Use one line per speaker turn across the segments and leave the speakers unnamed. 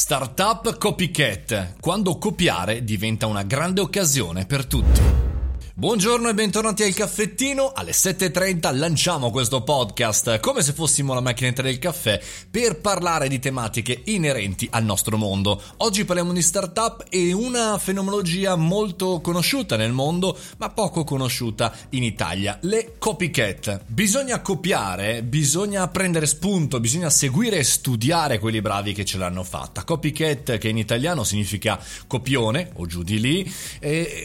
Startup copycat, quando copiare diventa una grande occasione per tutti. Buongiorno e bentornati al caffettino. Alle 7.30 lanciamo questo podcast come se fossimo la macchinetta del caffè per parlare di tematiche inerenti al nostro mondo. Oggi parliamo di startup e una fenomenologia molto conosciuta nel mondo ma poco conosciuta in Italia, le copycat. Bisogna copiare, bisogna prendere spunto, bisogna seguire e studiare quelli bravi che ce l'hanno fatta. Copycat che in italiano significa copione o giù di lì,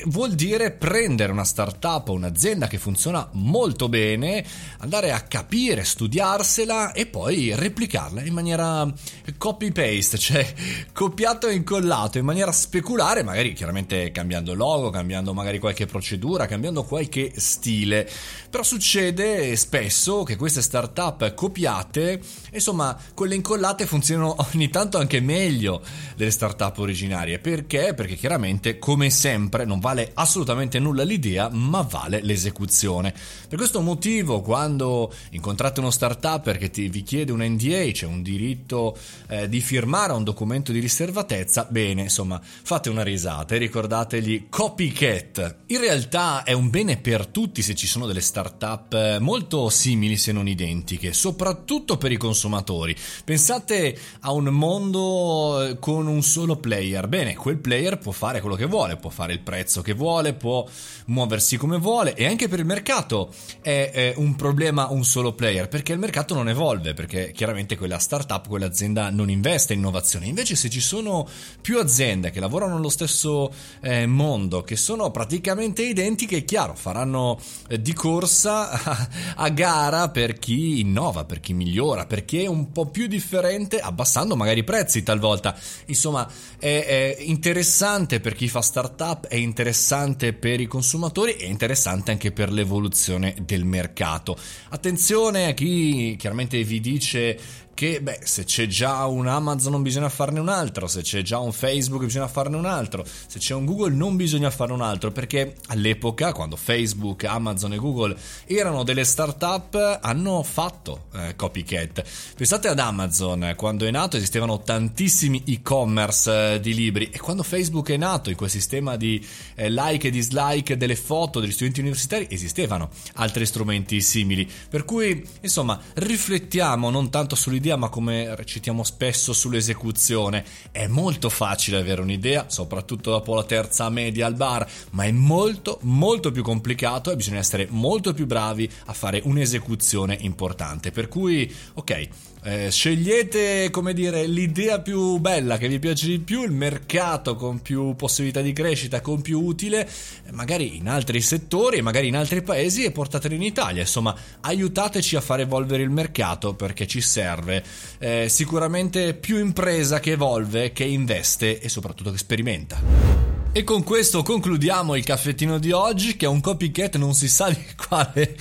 vuol dire prendere una una startup o un'azienda che funziona molto bene, andare a capire, studiarsela e poi replicarla in maniera copy-paste, cioè copiato e incollato in maniera speculare, magari chiaramente cambiando logo, cambiando magari qualche procedura, cambiando qualche stile. Però succede spesso che queste startup copiate, insomma, quelle incollate funzionano ogni tanto anche meglio delle startup originarie. Perché? Perché chiaramente, come sempre, non vale assolutamente nulla l'idea l'idea, ma vale l'esecuzione. Per questo motivo, quando incontrate uno startup che ti, vi chiede un NDA, c'è un diritto eh, di firmare un documento di riservatezza, bene, insomma, fate una risata e ricordategli copycat. In realtà è un bene per tutti se ci sono delle startup eh, molto simili se non identiche, soprattutto per i consumatori. Pensate a un mondo eh, con un solo player. Bene, quel player può fare quello che vuole, può fare il prezzo che vuole, può muovere muoversi come vuole e anche per il mercato è, è un problema un solo player perché il mercato non evolve perché chiaramente quella startup, quell'azienda non investe in innovazione. Invece se ci sono più aziende che lavorano nello stesso eh, mondo, che sono praticamente identiche, è chiaro, faranno eh, di corsa a, a gara per chi innova, per chi migliora, per chi è un po' più differente, abbassando magari i prezzi talvolta. Insomma, è, è interessante per chi fa startup, è interessante per i consumatori consumatori e interessante anche per l'evoluzione del mercato. Attenzione a chi chiaramente vi dice che beh, se c'è già un Amazon non bisogna farne un altro, se c'è già un Facebook bisogna farne un altro, se c'è un Google non bisogna farne un altro, perché all'epoca quando Facebook, Amazon e Google erano delle start-up hanno fatto eh, copycat. Pensate ad Amazon, quando è nato esistevano tantissimi e-commerce eh, di libri e quando Facebook è nato in quel sistema di eh, like e dislike delle foto degli studenti universitari esistevano altri strumenti simili, per cui insomma riflettiamo non tanto sull'idea un'idea, ma come recitiamo spesso sull'esecuzione, è molto facile avere un'idea, soprattutto dopo la terza media al bar, ma è molto molto più complicato e bisogna essere molto più bravi a fare un'esecuzione importante. Per cui, ok, eh, scegliete come dire l'idea più bella che vi piace di più, il mercato con più possibilità di crescita, con più utile, magari in altri settori, magari in altri paesi e portatelo in Italia. Insomma, aiutateci a far evolvere il mercato perché ci serve. Eh, sicuramente più impresa che evolve, che investe e soprattutto che sperimenta. E con questo concludiamo il caffettino di oggi, che è un copycat, non si sa di quale,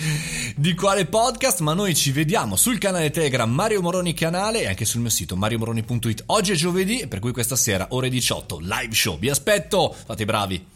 di quale podcast, ma noi ci vediamo sul canale Telegram Mario Moroni Canale e anche sul mio sito mariomoroni.it. Oggi è giovedì, per cui questa sera, ore 18, live show. Vi aspetto, fate i bravi.